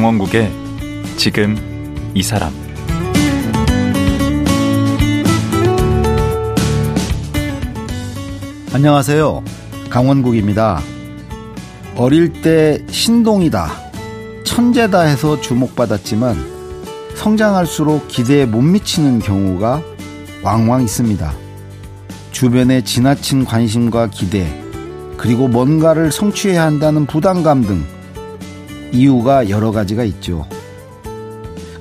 강원국의 지금 이 사람 안녕하세요. 강원국입니다. 어릴 때 신동이다, 천재다 해서 주목받았지만 성장할수록 기대에 못 미치는 경우가 왕왕 있습니다. 주변의 지나친 관심과 기대, 그리고 뭔가를 성취해야 한다는 부담감 등 이유가 여러 가지가 있죠.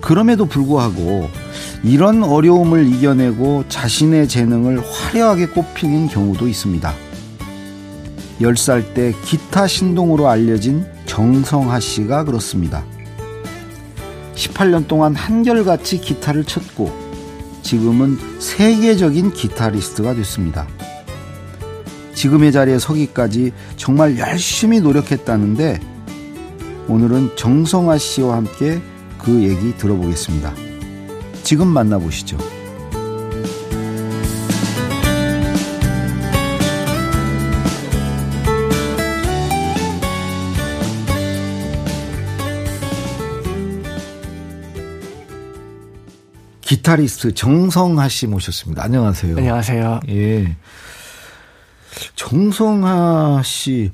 그럼에도 불구하고 이런 어려움을 이겨내고 자신의 재능을 화려하게 꼽히는 경우도 있습니다. 10살 때 기타 신동으로 알려진 정성하 씨가 그렇습니다. 18년 동안 한결같이 기타를 쳤고 지금은 세계적인 기타리스트가 됐습니다. 지금의 자리에 서기까지 정말 열심히 노력했다는데 오늘은 정성아 씨와 함께 그 얘기 들어보겠습니다. 지금 만나보시죠. 기타리스트 정성하 씨 모셨습니다. 안녕하세요. 안녕하세요. 예. 정성하 씨,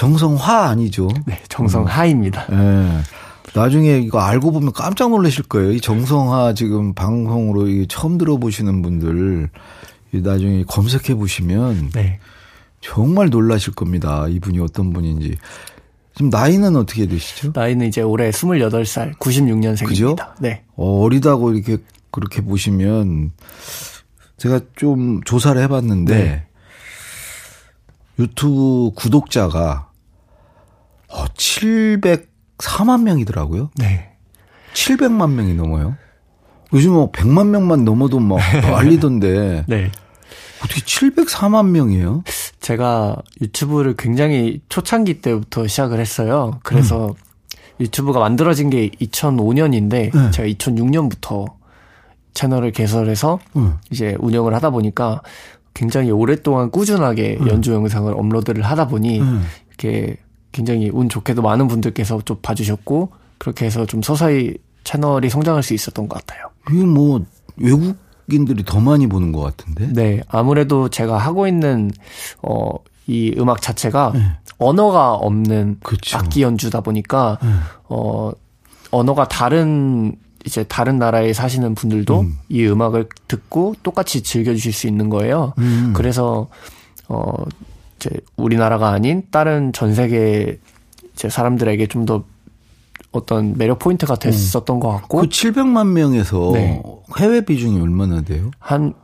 정성화 아니죠? 네, 정성하입니다. 예. 나중에 이거 알고 보면 깜짝 놀라실 거예요. 이 정성화 지금 방송으로 처음 들어보시는 분들 나중에 검색해 보시면 네. 정말 놀라실 겁니다. 이분이 어떤 분인지. 지금 나이는 어떻게 되시죠? 나이는 이제 올해 28살, 96년생입니다. 그죠? 네. 어, 어리다고 이렇게 그렇게 보시면 제가 좀 조사를 해봤는데 네. 유튜브 구독자가 어, 704만 명이더라고요. 네. 700만 명이 넘어요. 요즘 뭐 100만 명만 넘어도 막 알리던데. 네. 어떻게 704만 명이에요? 제가 유튜브를 굉장히 초창기 때부터 시작을 했어요. 그래서 음. 유튜브가 만들어진 게 2005년인데 네. 제가 2006년부터 채널을 개설해서 음. 이제 운영을 하다 보니까 굉장히 오랫동안 꾸준하게 음. 연주 영상을 업로드를 하다 보니 음. 이렇게 굉장히 운 좋게도 많은 분들께서 좀 봐주셨고 그렇게 해서 좀 서서히 채널이 성장할 수 있었던 것 같아요. 이게 뭐 외국 인들이 더 많이 보는 것 같은데? 네, 아무래도 제가 하고 있는 어, 이 음악 자체가 네. 언어가 없는 그쵸. 악기 연주다 보니까 네. 어, 언어가 다른 이제 다른 나라에 사시는 분들도 음. 이 음악을 듣고 똑같이 즐겨 주실 수 있는 거예요. 음. 그래서 어 이제 우리나라가 아닌 다른 전 세계 이제 사람들에게 좀 더 어떤 매력 포인트가 됐었던 음. 것 같고 그 700만 명에서 네. 해외 비중이 얼마나 돼요? 한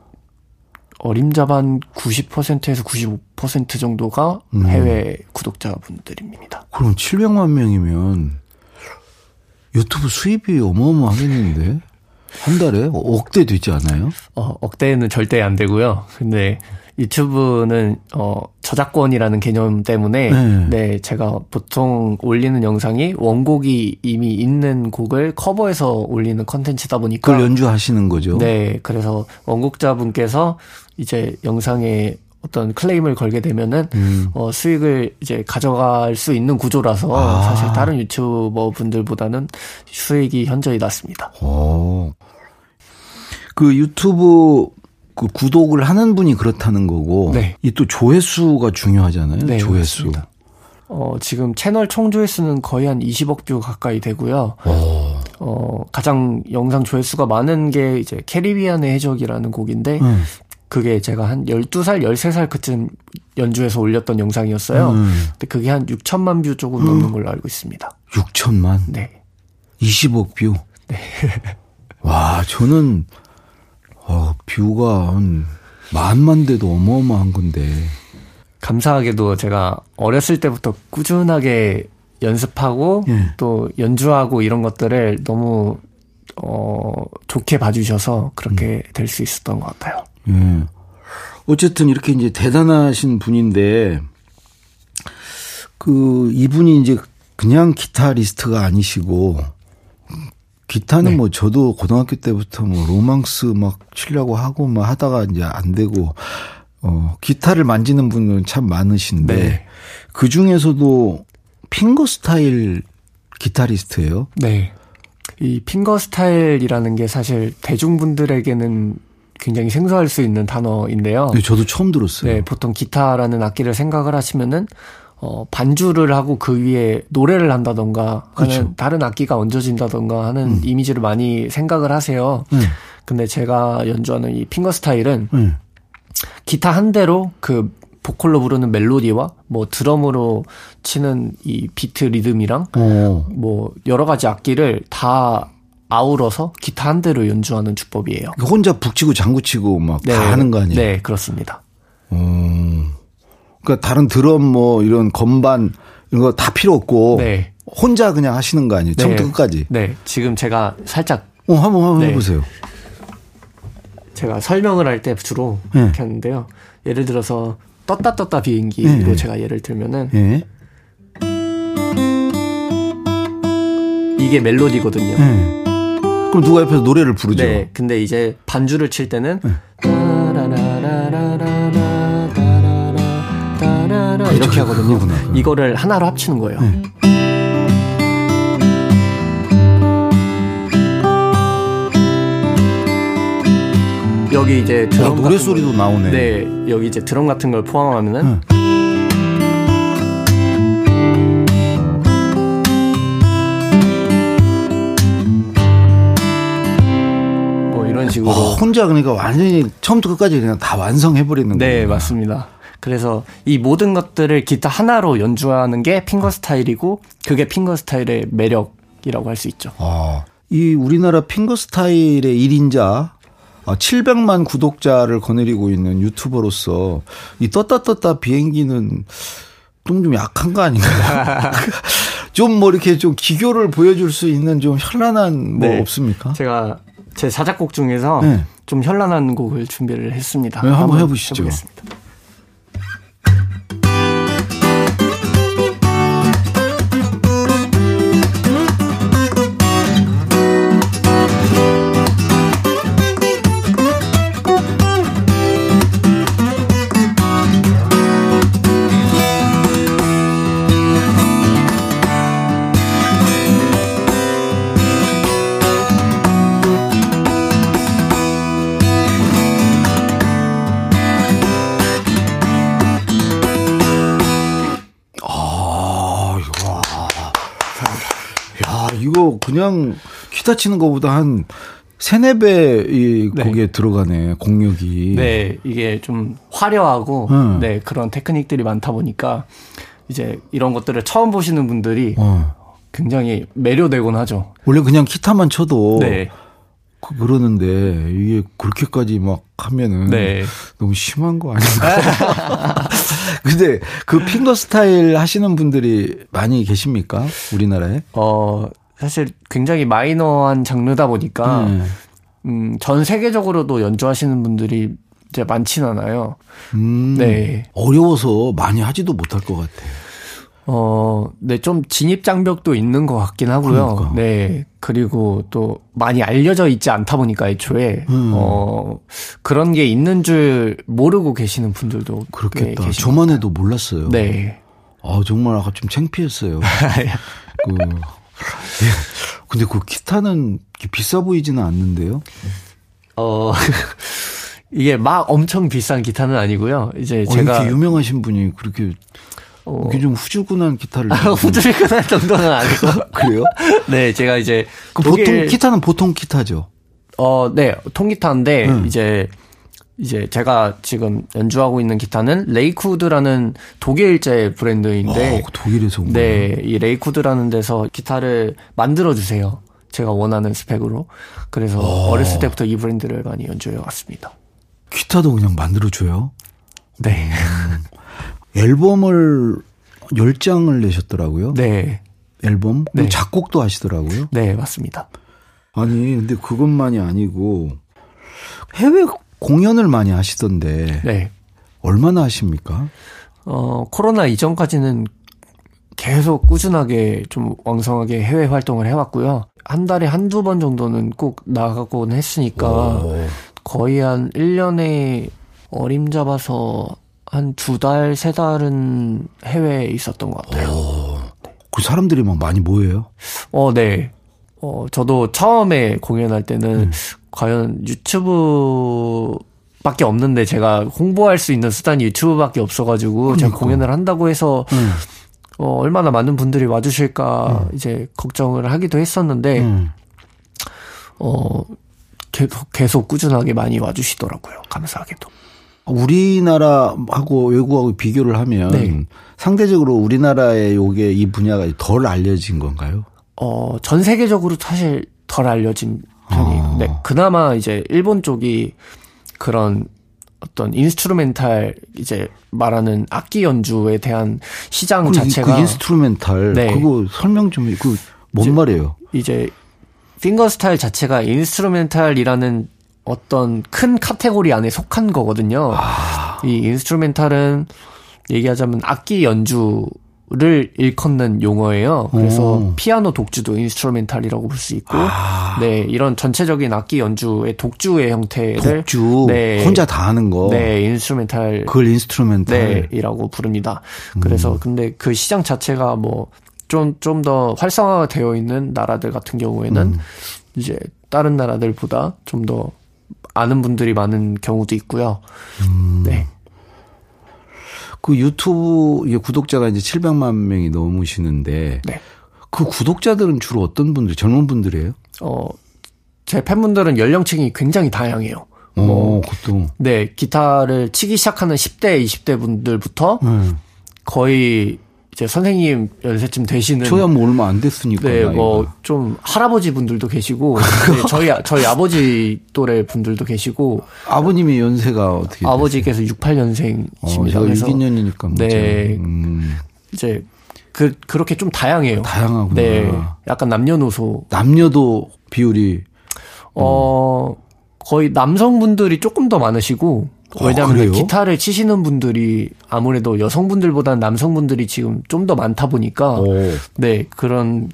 어림잡한 90%에서 95% 정도가 음. 해외 구독자분들입니다. 그럼 700만 명이면 유튜브 수입이 어마어마하겠는데? 한 달에 억대 되지 않아요? 어, 억대는 절대 안 되고요. 근데 유튜브는 어 저작권이라는 개념 때문에 네. 네. 제가 보통 올리는 영상이 원곡이 이미 있는 곡을 커버해서 올리는 컨텐츠다 보니까 그걸 연주하시는 거죠. 네. 그래서 원곡자분께서 이제 영상에 어떤 클레임을 걸게 되면은 음. 어, 수익을 이제 가져갈 수 있는 구조라서 아. 사실 다른 유튜버 분들보다는 수익이 현저히 낮습니다. 오. 어. 그 유튜브 그 구독을 하는 분이 그렇다는 거고 네. 이 또 조회수가 중요하잖아요. 네, 조회수. 맞습니다. 어, 지금 채널 총 조회수는 거의 한 20억 view 가까이 되고요. 오. 어, 가장 영상 조회수가 많은 게 이제 캐리비안의 해적이라는 곡인데 음. 그게 제가 한 12살, 13살 그쯤 연주해서 올렸던 영상이었어요. 음. 근데 그게 한 6천만 view 조금 넘는 걸로 알고 있습니다. 6천만? 네. 20억 view? 네. 와, 저는, 어, view가 한 만만 돼도 어마어마한 건데. 감사하게도 제가 어렸을 때부터 꾸준하게 연습하고 예. 또 연주하고 이런 것들을 너무 어 좋게 봐주셔서 그렇게 음. 될수 있었던 것 같아요. 예. 어쨌든 이렇게 이제 대단하신 분인데 그 이분이 이제 그냥 기타리스트가 아니시고 기타는 네. 뭐 저도 고등학교 때부터 뭐 로망스 막 치려고 하고 막 하다가 이제 안 되고 어 기타를 만지는 분은 참 많으신데 네. 그 중에서도 핑거 스타일 기타리스트예요? 네. 이 핑거 스타일이라는 게 사실 대중분들에게는 굉장히 생소할 수 있는 단어인데요. 네, 저도 처음 들었어요. 네, 보통 기타라는 악기를 생각을 하시면은 어, 반주를 하고 그 위에 노래를 한다던가 하는 그렇죠. 다른 악기가 얹어진다던가 하는 음. 이미지를 많이 생각을 하세요. 음. 근데 제가 연주하는 이 핑거 스타일은 음. 기타 한 대로 그 보컬로 부르는 멜로디와 뭐 드럼으로 치는 이 비트 리듬이랑 오. 어. 뭐 여러 가지 악기를 다 아우러서 기타 한 대로 연주하는 주법이에요. 혼자 북치고 장구치고 막다 네. 하는 거 아니에요? 네, 그렇습니다. 음. 그러니까 다른 드럼 뭐 이런 건반 이런 거 다 필요 없고 네. 혼자 그냥 하시는 거 아니에요? 네. 처음부터 끝까지. 네. 지금 제가 살짝 어, 한번 한번 네. 해 보세요. 제가 설명을 할 때 주로 네. 이렇게 하는데요. 예를 들어서 떴다 떴다 비행기로 네. 제가 예를 들면은 네. 이게 멜로디거든요. 네. 그럼 누가 옆에서 노래를 부르죠? 네. 근데 이제 반주를 칠 때는 이렇게 하거든요. 이거를 하나로 합치는 거예요. 여기 이제 드럼 아, 노래 소리도 걸, 나오네. 네, 여기 이제 드럼 같은 걸 포함하면은 응. 뭐 이런 식으로 어, 혼자 그러니까 완전히 처음부터 끝까지 그냥 다 완성해 버리는 거예요. 네, 맞습니다. 그래서 이 모든 것들을 기타 하나로 연주하는 게 핑거 스타일이고 그게 핑거 스타일의 매력이라고 할 수 있죠. 아, 이 우리나라 핑거 스타일의 1인자 700만 아, 구독자를 거느리고 있는 유튜버로서 이 떴다 떴다 비행기는 좀, 좀 약한 거 아닌가? 좀 뭐 이렇게 좀 기교를 보여줄 수 있는 좀 현란한 뭐 네. 없습니까? 제가 제 사작곡 중에서 네. 좀 현란한 곡을 준비를 했습니다. 네, 한번, 한번 해보시죠. 해보겠습니다. 그냥 기타 치는 것보다 한 세네 배이 네. 거기에 들어가네 공력이. 네, 이게 좀 화려하고 음. 네 그런 테크닉들이 많다 보니까 이제 이런 것들을 처음 보시는 분들이 어. 굉장히 매료되곤 하죠. 원래 그냥 기타만 쳐도 네. 그, 그러는데 이게 그렇게까지 막 하면은 네. 너무 심한 거 아닌가? 근데 그 핑거 스타일 하시는 분들이 많이 계십니까? 우리나라에? 어 사실 굉장히 마이너한 장르다 보니까 음. 음, 전 세계적으로도 연주하시는 분들이 이제 많진 않아요. 음, 네. 어려워서 많이 하지도 못할 것 같아요. 어, 네, 좀 진입 장벽도 있는 것 같긴 하고요. 그러니까. 네. 그리고 또 많이 알려져 있지 않다 보니까 애초에, 음. 어, 그런 게 있는 줄 모르고 계시는 분들도. 그렇겠다. 네, 저만 해도 몰랐어요. 네. 아, 정말 아까 좀 창피했어요. 그, 예. 근데 그 기타는 비싸 보이지는 않는데요? 어, 이게 막 엄청 비싼 기타는 아니고요. 이제 어, 제가. 유명하신 분이 그렇게 어. 이게 좀 후줄근한 기타를. 아, 후줄근한 정도는 아니고. 그래요? 네, 제가 이제. 그 독일... 보통, 기타는 보통 기타죠? 어, 네, 통기타인데, 음. 이제 이제 제가 지금 연주하고 있는 기타는 Lakewood라는 독일제 브랜드인데 아, 독일에서 온 네, 이 Lakewood라는 데서 기타를 만들어 주세요. 제가 원하는 스펙으로. 그래서 아. 어렸을 때부터 이 브랜드를 많이 연주해 왔습니다. 기타도 그냥 만들어 줘요? 네. 음, 앨범을 10장을 내셨더라고요. 네. 앨범? 네. 작곡도 하시더라고요. 네, 맞습니다. 아니, 근데 그것만이 아니고 해외 공연을 많이 하시던데. 네. 얼마나 하십니까? 어, 코로나 이전까지는 계속 꾸준하게 좀 왕성하게 해외 활동을 해왔고요. 한 달에 한두 번 정도는 꼭 나가곤 했으니까 오. 거의 한 1년에 어림 잡아서 한 두 달, 세 달은 해외에 있었던 것 같아요. 오. 그 사람들이 막 많이 모여요? 어, 네. 어, 저도 처음에 공연할 때는 음. 과연 유튜브 밖에 없는데 제가 홍보할 수 있는 수단이 유튜브밖에 없어가지고 그러니까. 제가 공연을 한다고 해서 음. 어, 얼마나 많은 분들이 와주실까 음. 이제 걱정을 하기도 했었는데 음. 어 계속 계속 꾸준하게 많이 와주시더라고요 감사하게도 우리나라하고 외국하고 비교를 하면 네. 상대적으로 우리나라의 요게 이 분야가 덜 알려진 건가요? 어, 전 세계적으로 사실 덜 알려진 편이에요. 아. 네. 그나마 이제 일본 쪽이 그런 어떤 instrumental 이제 말하는 악기 연주에 대한 시장 그, 자체가 그 instrumental 네. 그거 설명 좀 그 뭔 말이에요? 이제 fingerstyle 자체가 instrumental이라는 어떤 큰 카테고리 안에 속한 거거든요. 아. 이 instrumental은 얘기하자면 악기 연주를 일컫는 용어예요. 그래서 오. 피아노 독주도 instrumental이라고 볼 수 있고, 아. 네 이런 전체적인 악기 연주의 독주의 형태를 독주 네, 혼자 다 하는 거, 네 instrumental, 그걸 instrumental이라고 네, 부릅니다. 그래서 음. 근데 그 시장 자체가 뭐 좀 좀 더 활성화되어 있는 나라들 같은 경우에는 음. 이제 다른 나라들보다 좀 더 아는 분들이 많은 경우도 있고요. 음. 네. 그 유튜브 구독자가 이제 700만 명이 넘으시는데 네. 그 구독자들은 주로 어떤 분들, 젊은 분들이에요? 어, 제 팬분들은 연령층이 굉장히 다양해요. 어, 뭐, 그것도. 네, 기타를 치기 시작하는 10대, 20대 분들부터 음. 거의 이제 선생님 연세쯤 되시는 저야 뭐 얼마 안 됐으니까 네, 뭐 좀 할아버지 분들도 계시고 네, 저희 저희 아버지 또래 분들도 계시고 아버님이 연세가 어떻게 아버지께서 68년생이십니다. 어, 그래서 6인년이니까 네. 음. 이제 그 그렇게 좀 다양해요. 다양하구나. 네. 약간 남녀노소 남녀도 비율이 어 거의 남성분들이 조금 더 많으시고 왜냐하면 아, 기타를 치시는 분들이 아무래도 여성분들보다는 남성분들이 지금 좀 더 많다 보니까 오. 네 그런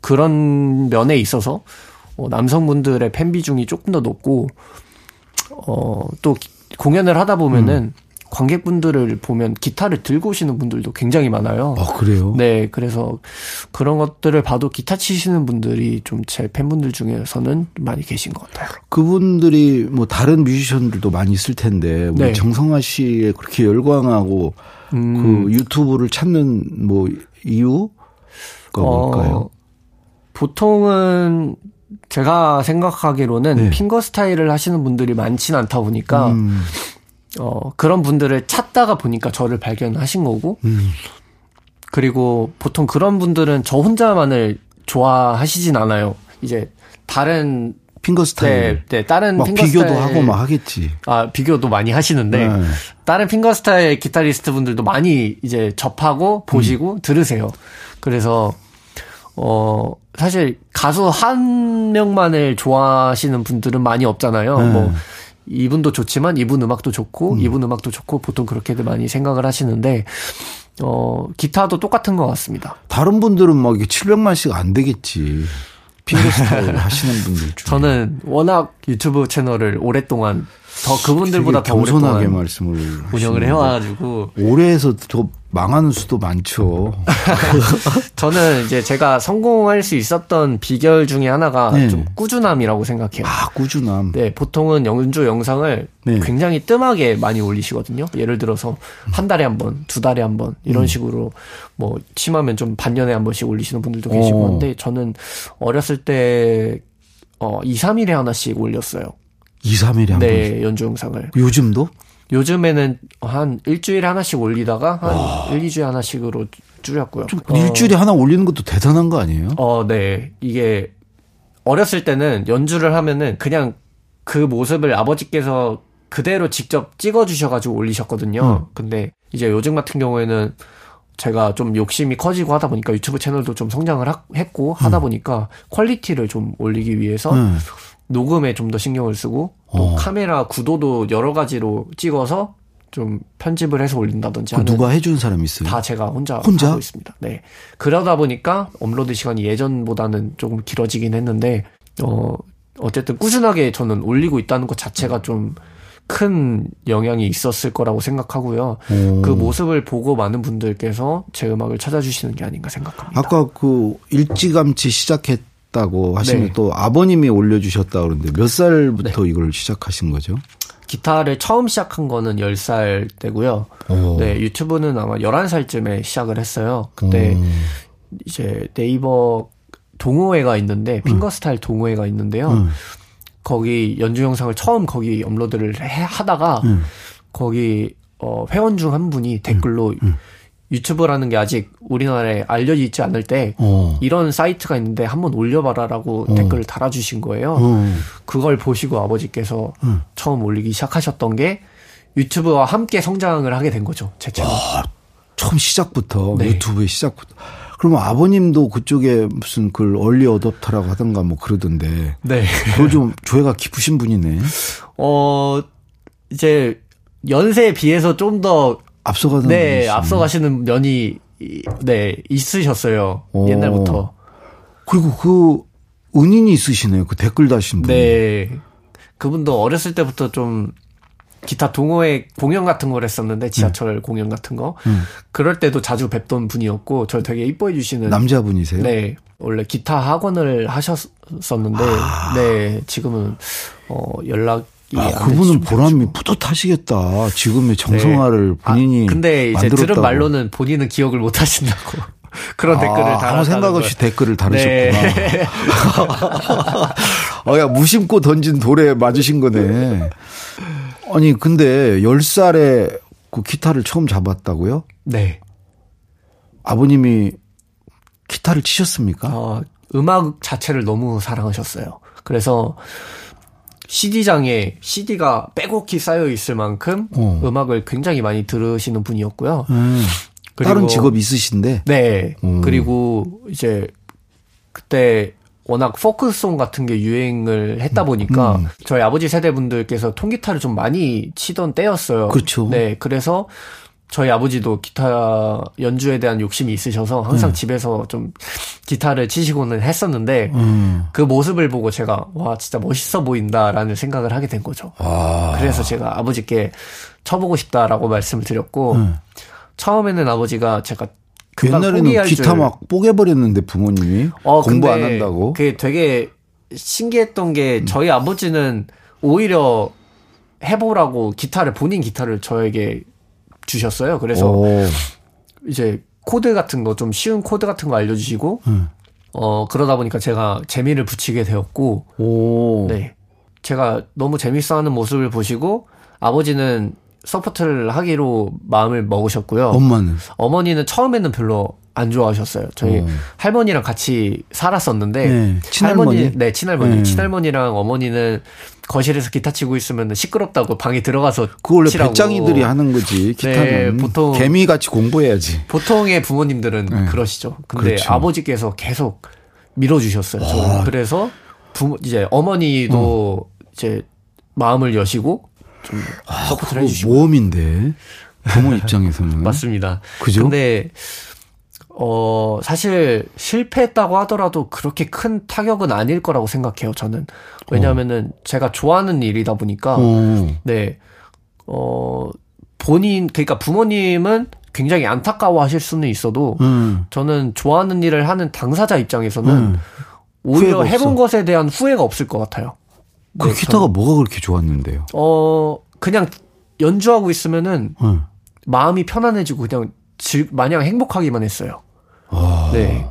그런 면에 있어서 어, 남성분들의 팬 비중이 조금 더 높고 어또 공연을 하다 보면은 음. 관객분들을 보면 기타를 들고 오시는 분들도 굉장히 많아요. 아, 그래요? 네, 그래서 그런 것들을 봐도 기타 치시는 분들이 좀 제 팬분들 중에서는 많이 계신 것 같아요. 그분들이 뭐 다른 뮤지션들도 많이 있을 텐데, 우리 네. 정성화 씨에 그렇게 열광하고 음. 그 유튜브를 찾는 뭐 이유가 어, 뭘까요? 보통은 제가 생각하기로는 네. 핑거 스타일을 하시는 분들이 많지는 않다 보니까 음. 어, 그런 분들을 찾다가 보니까 저를 발견하신 거고, 음. 그리고 보통 그런 분들은 저 혼자만을 좋아하시진 않아요. 이제 다른 핑거 스타일. 네, 네 다른 막 핑거 비교도 하고 막 하겠지. 아, 비교도 많이 하시는데 네. 다른 핑거 스타일 기타리스트 분들도 많이 이제 접하고 보시고 음. 들으세요. 그래서 어 사실 가수 한 명만을 좋아하시는 분들은 많이 없잖아요. 네. 뭐 이분도 좋지만 이분 음악도 좋고 음. 이분 음악도 좋고 보통 그렇게들 많이 생각을 하시는데 어 기타도 똑같은 것 같습니다. 다른 분들은 막 700만씩 안 되겠지. 핑거스타일 하시는 분들 중에. 저는 워낙 유튜브 채널을 오랫동안 더 그분들보다 더 오랫동안 말씀을 운영을 해와가지고 올해에서 더 망하는 수도 많죠. 저는 이제 제가 성공할 수 있었던 비결 중에 하나가 네. 좀 꾸준함이라고 생각해요. 아, 꾸준함. 네, 보통은 연주 영상을 네. 굉장히 뜸하게 많이 올리시거든요. 예를 들어서 한 달에 한 번, 두 달에 한 번, 이런 음. 식으로 뭐 심하면 좀 반년에 한 번씩 올리시는 분들도 계시고 한데 저는 어렸을 때 어, 2, 3일에 하나씩 올렸어요. 2, 3일에 한 네, 번? 연주 영상을. 요즘도? 요즘에는 한 일주일에 하나씩 올리다가 한 와. 1, 2주에 하나씩으로 줄였고요. 어. 일주일에 하나 올리는 것도 대단한 거 아니에요? 어, 네. 이게 어렸을 때는 연주를 하면은 그냥 그 모습을 아버지께서 그대로 직접 찍어 주셔 가지고 올리셨거든요. 음. 근데 이제 요즘 같은 경우에는 제가 좀 욕심이 커지고 하다 보니까 유튜브 채널도 좀 성장을 하, 했고 하다 음. 보니까 quality를 좀 올리기 위해서 음. 녹음에 좀 더 신경을 쓰고 또 어. 카메라 구도도 여러 가지로 찍어서 좀 편집을 해서 올린다든지 그 누가 해준 사람 있어요? 다 제가 혼자, 혼자 하고 있습니다. 네. 그러다 보니까 업로드 시간이 예전보다는 조금 길어지긴 했는데 어 어쨌든 꾸준하게 저는 올리고 있다는 것 자체가 좀 큰 영향이 있었을 거라고 생각하고요. 오. 그 모습을 보고 많은 분들께서 제 음악을 찾아주시는 게 아닌가 생각합니다. 아까 그 일찌감치 시작했 다고 하시면 네. 또 아버님이 올려주셨다 그러는데 몇 살부터 네. 이걸 시작하신 거죠? 기타를 처음 시작한 거는 10살 때고요. 오. 네, 유튜브는 아마 11살쯤에 시작을 했어요. 그때 오. 이제 네이버 동호회가 있는데 핑거스타일 동호회가 있는데요. 음. 거기 연주 영상을 처음 거기 업로드를 해, 하다가 음. 거기 어 회원 중 한 분이 댓글로 음. 음. 유튜브라는 게 아직 우리나라에 알려져 있지 않을 때 어. 이런 사이트가 있는데 한번 올려봐라라고 어. 댓글을 달아주신 거예요. 어. 그걸 보시고 아버지께서 음. 처음 올리기 시작하셨던 게 유튜브와 함께 성장을 하게 된 거죠. 제 채널. 처음 시작부터 네. 유튜브의 시작부터. 그러면 아버님도 그쪽에 무슨 그 얼리 어답터라고 하던가 뭐 그러던데. 네. 그걸 좀 조예가 깊으신 분이네. 어, 이제 연세에 비해서 좀 더 앞서가는 네. 앞서가시는 면이 네, 있으셨어요. 오. 옛날부터. 그리고 그 은인이 있으시네요. 그 댓글 다신 분. 네. 그분도 어렸을 때부터 좀 기타 동호회 공연 같은 걸 했었는데 지하철 음. 공연 같은 거 음. 그럴 때도 자주 뵙던 분이었고 저를 되게 이뻐해 주시는 남자분이세요? 네 원래 기타 학원을 하셨었는데 아. 네 지금은 어 연락 아, 그분은 보람이 뿌듯하시겠다. 지금의 정성화를 네. 본인이. 아, 근데 이제 만들었다고. 들은 말로는 본인은 기억을 못 하신다고. 그런 아, 댓글을 달 아무 생각 없이 걸. 댓글을 달으셨구나. 네. 어, 야, 무심코 던진 돌에 맞으신 거네. 아니 근데 10살에 그 기타를 처음 잡았다고요? 네. 아버님이 기타를 치셨습니까? 어, 음악 자체를 너무 사랑하셨어요. 그래서 CD장에 CD가 빼곡히 쌓여 있을 만큼 어. 음악을 굉장히 많이 들으시는 분이었고요. 음. 다른 직업 있으신데? 네. 음. 그리고 이제 그때 워낙 포크송 같은 게 유행을 했다 보니까 음. 저희 아버지 세대 분들께서 통기타를 좀 많이 치던 때였어요. 그렇죠. 네, 그래서 저희 아버지도 기타 연주에 대한 욕심이 있으셔서 항상 음. 집에서 좀 기타를 치시고는 했었는데 음. 그 모습을 보고 제가 와 진짜 멋있어 보인다라는 생각을 하게 된 거죠. 아. 그래서 제가 아버지께 쳐보고 싶다라고 말씀을 드렸고 음. 처음에는 아버지가 제가 그 옛날에는 기타 막 뽀개버렸는데 부모님이 어, 공부 안 한다고. 그게 되게 신기했던 게 음. 저희 아버지는 오히려 해보라고 기타를 본인 기타를 저에게 주셨어요. 그래서 오. 이제 코드 같은 거 좀 쉬운 코드 같은 거 알려주시고 음. 어 그러다 보니까 제가 재미를 붙이게 되었고 오. 네 제가 너무 재밌어하는 모습을 보시고 아버지는 support를 하기로 마음을 먹으셨고요. 엄마는? 어머니는 처음에는 별로 안 좋아하셨어요. 저희 어. 할머니랑 같이 살았었는데 네. 친할머니 할머니, 네 친할머니 네. 친할머니랑 어머니는 거실에서 기타 치고 있으면 시끄럽다고 방에 들어가서 그 원래 치라고. 배짱이들이 하는 거지 기타는 네, 보통 개미 같이 공부해야지. 보통의 부모님들은 네. 그러시죠. 근데 그렇죠. 아버지께서 계속 밀어주셨어요. 저는 그래서 부모 이제 어머니도 어. 이제 마음을 여시고 좀 아, support를 해주시고 모험인데 부모 입장에서는 맞습니다. 그죠? 근데 어 사실 실패했다고 하더라도 그렇게 큰 타격은 아닐 거라고 생각해요. 저는 왜냐하면은 어. 제가 좋아하는 일이다 보니까 어. 네 어 본인 그러니까 부모님은 굉장히 안타까워 하실 수는 있어도 음. 저는 좋아하는 일을 하는 당사자 입장에서는 음. 오히려 해본 것에 대한 후회가 없을 것 같아요. 그 네, 기타가 저는. 뭐가 그렇게 좋았는데요? 어, 그냥 연주하고 있으면은 응. 마음이 편안해지고 그냥 즐, 마냥 행복하기만 했어요. 아. 네.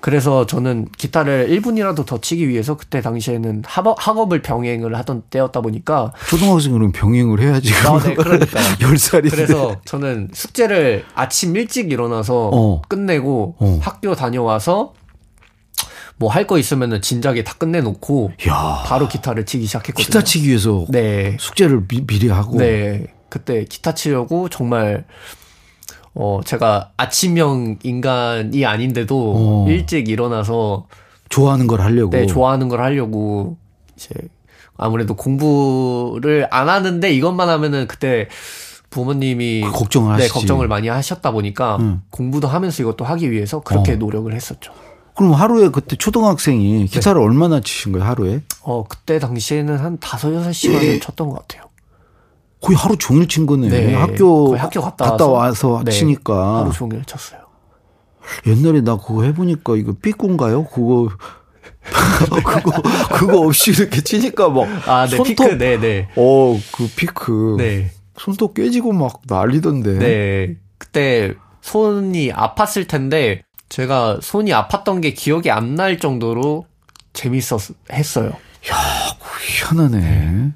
그래서 저는 기타를 1분이라도 더 치기 위해서 그때 당시에는 학업, 학업을 병행을 하던 때였다 보니까 초등학생은 병행을 해야지. 아, 네, 그러니까 10살이 그래서 저는 숙제를 아침 일찍 일어나서 어. 끝내고 어. 학교 다녀와서 뭐 할 거 있으면은 진작에 다 끝내놓고 야. 바로 기타를 치기 시작했거든요. 기타 치기 위해서 네. 숙제를 미, 미리 하고. 네. 그때 기타 치려고 정말 어 제가 아침형 인간이 아닌데도 어. 일찍 일어나서 좋아하는 걸 하려고. 네, 좋아하는 걸 하려고 이제 아무래도 공부를 안 하는데 이것만 하면은 그때 부모님이 그 걱정을 네, 걱정을 많이 하셨다 보니까 음. 공부도 하면서 이것도 하기 위해서 그렇게 어. 노력을 했었죠. 그럼 하루에 그때 초등학생이 기타를 네. 얼마나 치신 거예요, 하루에? 어, 그때 당시에는 한 다섯, 여섯 시간을 쳤던 것 같아요. 거의 하루 종일 친 거네. 네. 학교, 학교 갔다, 갔다 와서, 와서 네. 치니까. 하루 종일 쳤어요. 옛날에 나 그거 해보니까 이거 삐꾼가요? 그거 그거 그거 없이 이렇게 치니까 막 아, 네, 손톱 피크, 네, 네. 어, 그 피크. 네. 손톱 깨지고 막 난리던데. 네. 그때 손이 아팠을 텐데 제가 손이 아팠던 게 기억이 안 날 정도로 재밌었 했어요. 야, 희한하네. 네.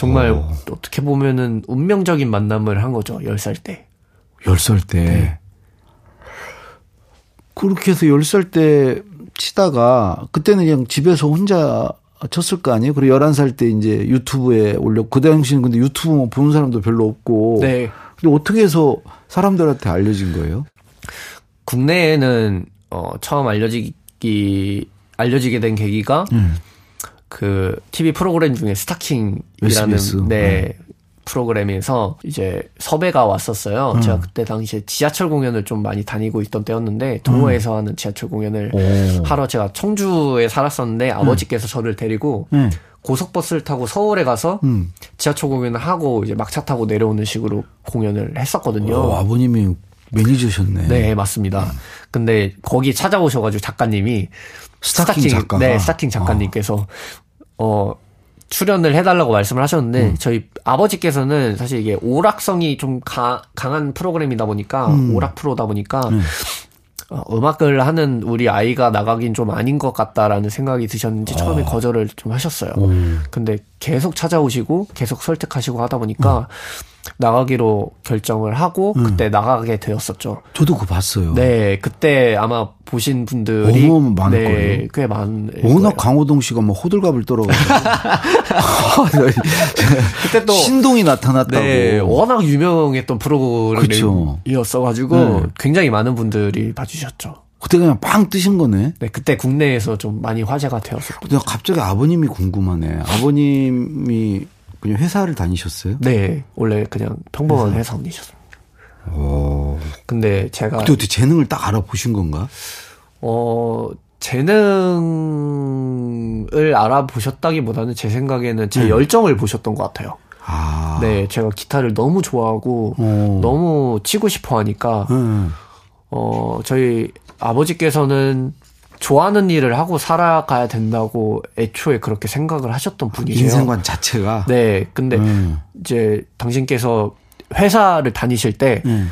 정말 어. 떻게 보면은 운명적인 만남을 한 거죠. 10살 때. 10살 때. 네. 그렇게 해서 10살 때 치다가 그때는 그냥 집에서 혼자 쳤을 거 아니에요? 그리고 11살 때 이제 유튜브에 올려. 그 당시는 근데 유튜브 뭐 보는 사람도 별로 없고. 네. 근데 어떻게 해서 사람들한테 알려진 거예요? 국내에는 어 처음 알려지기 알려지게 된 계기가 음. 그 TV 프로그램 중에 스타킹이라는 SBS. 네, 네. 프로그램에서 이제 섭외가 왔었어요. 음. 제가 그때 당시에 지하철 공연을 좀 많이 다니고 있던 때였는데 도로에서 음. 하는 지하철 공연을 오. 하러 제가 청주에 살았었는데 아버지께서 음. 저를 데리고 음. 고속버스를 타고 서울에 가서 음. 지하철 공연을 하고 이제 막차 타고 내려오는 식으로 공연을 했었거든요. 오, 아버님이 매니저셨네. 네, 맞습니다. 음. 근데 거기 찾아오셔가지고 작가님이 스타킹, 스타킹 작가. 네, 스타킹 작가님께서 어, 어 출연을 해달라고 말씀을 하셨는데 음. 저희 아버지께서는 사실 이게 오락성이 좀 가, 강한 프로그램이다 보니까 음. 오락 프로다 보니까 음. 어, 음악을 하는 우리 아이가 나가긴 좀 아닌 것 같다라는 생각이 드셨는지 처음에 어. 거절을 좀 하셨어요. 음. 근데 계속 찾아오시고 계속 설득하시고 하다 보니까 음. 나가기로 결정을 하고 음. 그때 나가게 되었었죠. 저도 그거 봤어요. 네, 그때 아마 보신 분들이 너무 많을 네, 거예요. 꽤 많은. 워낙 거예요. 강호동 씨가 뭐 호들갑을 떨어가지고 그때 또 신동이 나타났다고. 네, 워낙 유명했던 프로그램이었어가지고 네. 굉장히 많은 분들이 봐주셨죠. 그때 그냥 빵 뜨신 거네. 네, 그때 국내에서 좀 많이 화제가. 근데 갑자기 아버님이 궁금하네. 아버님이 그냥 회사를 다니셨어요? 네, 원래 그냥 평범한 회사 다니셨습니다. 오. 근데 제가 그때 어떻게 재능을 딱 알아보신 건가? 어, 재능을 알아보셨다기보다는 제 생각에는 제 네. 열정을 보셨던 것 같아요. 아. 네, 제가 기타를 너무 좋아하고 오. 너무 치고 싶어 하니까 네. 어, 저희 아버지께서는 좋아하는 일을 하고 살아가야 된다고 애초에 그렇게 생각을 하셨던 분이세요. 인생관 자체가. 네. 근데 음. 이제 당신께서 회사를 다니실 때 음.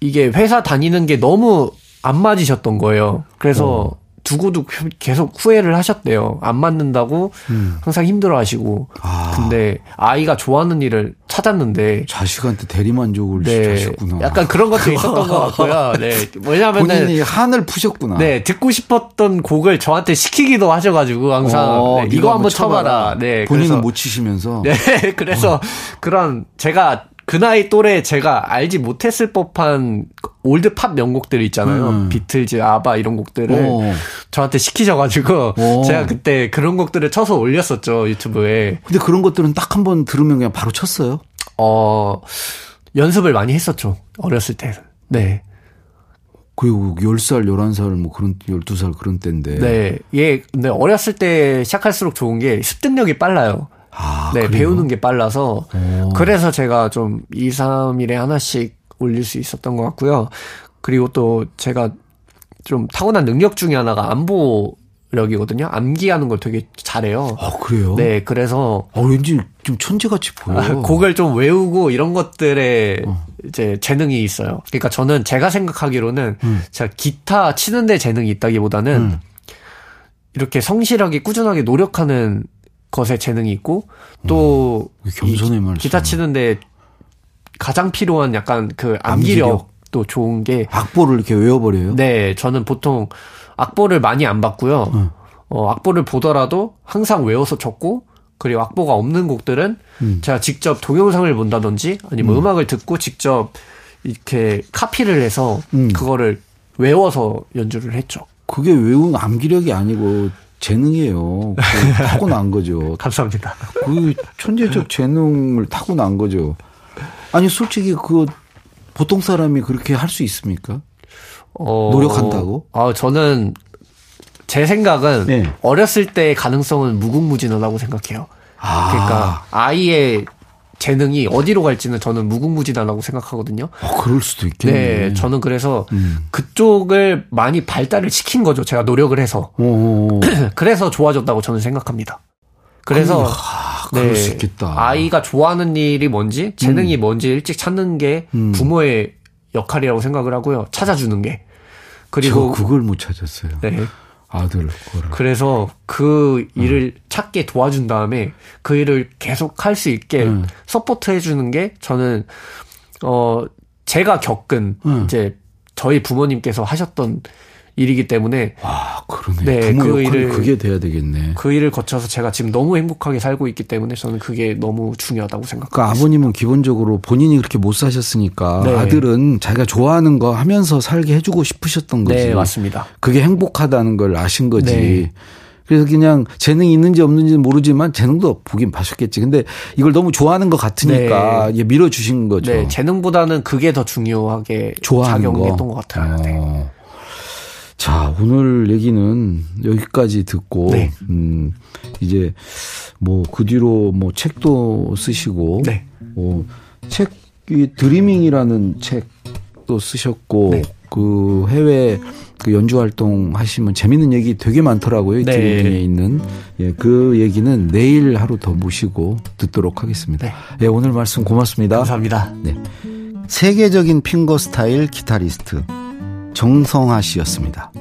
이게 회사 다니는 게 너무 안 맞으셨던 거예요. 그래서 어. 두고도 계속 후회를 하셨대요. 안 맞는다고 음. 항상 힘들어하시고. 아. 근데 아이가 좋아하는 일을 찾았는데 자식한테 대리만족을 네. 시켰구나. 약간 그런 것도 있었던 것 같고요. 네, 왜냐하면 본인이 한을 푸셨구나. 네, 듣고 싶었던 곡을 저한테 시키기도 하셔가지고 항상 어, 네, 이거 한번 쳐봐라. 네, 본인은 그래서, 못 치시면서. 네, 그래서 어. 그런 제가 그 나이 또래 제가 알지 못했을 법한 old pop 명곡들 있잖아요. 음. 비틀즈, 아바 이런 곡들을 오. 저한테 시키셔가지고 오. 제가 그때 그런 곡들을 쳐서 올렸었죠 유튜브에. 근데 그런 것들은 딱 한 번 들으면 그냥 바로 쳤어요? 어 연습을 많이 했었죠 어렸을 때. 네. 그리고 10살, 11살, 뭐 그런, 12살 그런 때인데. 네. 예, 근데 어렸을 때 시작할수록 좋은 게 습득력이 빨라요. 아, 네, 그래요? 배우는 게 빨라서 오. 그래서 제가 좀 2, 3일에 하나씩 올릴 수 있었던 것 같고요. 그리고 또 제가 좀 타고난 능력 중에 하나가 안보 력이거든요. 암기하는 걸 되게 잘해요. 아, 그래요? 네, 그래서. 어, 왠지 좀 천재같이 보여. 아, 곡을 좀 외우고 이런 것들에 어. 이제 재능이 있어요. 그러니까 저는 제가 생각하기로는 음. 제가 기타 치는데 재능이 있다기보다는 음. 이렇게 성실하게 꾸준하게 노력하는 것에 재능이 있고 또 음, 겸손의 말 기타 치는데 가장 필요한 약간 그 암기력도 좋은 게 악보를 이렇게 외워버려요. 네, 저는 보통 악보를 많이 안 봤고요. 음. 어, 악보를 보더라도 항상 외워서 쳤고 그리고 악보가 없는 곡들은 음. 제가 직접 동영상을 본다든지 아니면 음. 악을 듣고 직접 이렇게 카피를 해서 음. 그거를 외워서 연주를 했죠. 그게 외운 암기력이 아니고 재능이에요. 타고난 거죠. 감사합니다. 그 천재적 재능을 타고난 거죠. 아니 솔직히 그 보통 사람이 그렇게 할 수 있습니까? 어, 노력한다고? 아, 저는 제 생각은 네. 어렸을 때의 가능성은 무궁무진하다고 생각해요. 아. 그러니까 아이의 재능이 어디로 갈지는 저는 무궁무진하다고 생각하거든요. 어, 그럴 수도 있겠네. 네, 저는 그래서 음. 그쪽을 많이 발달을 시킨 거죠. 제가 노력을 해서. 그래서 좋아졌다고 저는 생각합니다. 그래서 아, 그럴 네, 수 있겠다. 아이가 좋아하는 일이 뭔지, 재능이 음. 뭔지 일찍 찾는 게 음. 부모의 역할이라고 생각을 하고요. 찾아주는 게. 그리고 그걸 못 찾았어요. 네. 아들 거를. 그래서 그 일을 음. 찾게 도와준 다음에 그 일을 계속 할 수 있게 음. support 해주는 게 저는 어 제가 겪은 음. 이제 저희 부모님께서 하셨던 일이기 때문에 와 그러네. 네, 그 일을 그게 돼야 되겠네. 그 일을 거쳐서 제가 지금 너무 행복하게 살고 있기 때문에 저는 그게 너무 중요하다고 생각합니다. 그러니까 아버님은 기본적으로 본인이 그렇게 못 사셨으니까 네. 아들은 자기가 좋아하는 거 하면서 살게 해주고 싶으셨던 거지. 네, 맞습니다. 그게 행복하다는 걸 아신 거지. 네. 그래서 그냥 재능이 있는지 없는지는 모르지만 재능도 보긴 봐셨겠지. 근데 이걸 너무 좋아하는 것 같으니까 네. 밀어주신 거죠. 네, 재능보다는 그게 더 중요하게 작용했던 거. 것 같아요. 어. 네. 자, 오늘 얘기는 여기까지 듣고, 네. 음, 이제 뭐 그 뒤로 뭐 책도 쓰시고, 네. 뭐 책이 드리밍이라는 책도 쓰셨고, 네. 그 해외 그 연주 활동 하시면 재밌는 얘기 되게 많더라고요. 네. 드리밍에 있는. 예, 그 얘기는 내일 하루 더 모시고 듣도록 하겠습니다. 네. 예, 오늘 말씀 고맙습니다. 감사합니다. 네. 세계적인 핑거 스타일 기타리스트 정성아 씨였습니다.